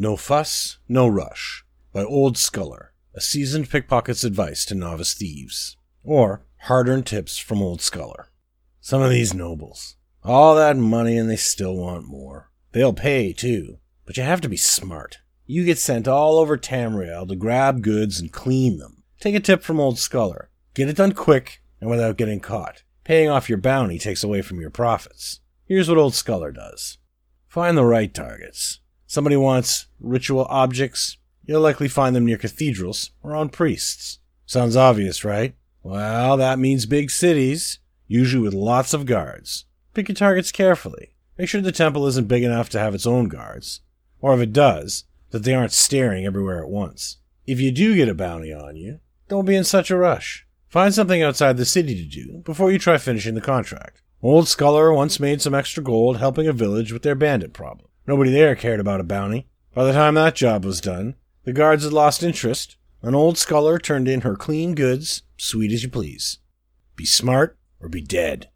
No Fuss, No Rush by Old Sculler, a seasoned pickpocket's advice to novice thieves. Or hard earned tips from Old Sculler. Some of these nobles. All that money and they still want more. They'll pay too, but you have to be smart. You get sent all over Tamriel to grab goods and clean them. Take a tip from Old Sculler. Get it done quick and without getting caught. Paying off your bounty takes away from your profits. Here's what Old Sculler does. Find the right targets. Somebody wants ritual objects, you'll likely find them near cathedrals or on priests. Sounds obvious, right? Well, that means big cities, usually with lots of guards. Pick your targets carefully. Make sure the temple isn't big enough to have its own guards, or if it does, that they aren't staring everywhere at once. If you do get a bounty on you, don't be in such a rush. Find something outside the city to do before you try finishing the contract. Old Sculler once made some extra gold helping a village with their bandit problem. Nobody there cared about a bounty. By the time that job was done, the guards had lost interest. An old sculler turned in her clean goods, sweet as you please. Be smart or be dead.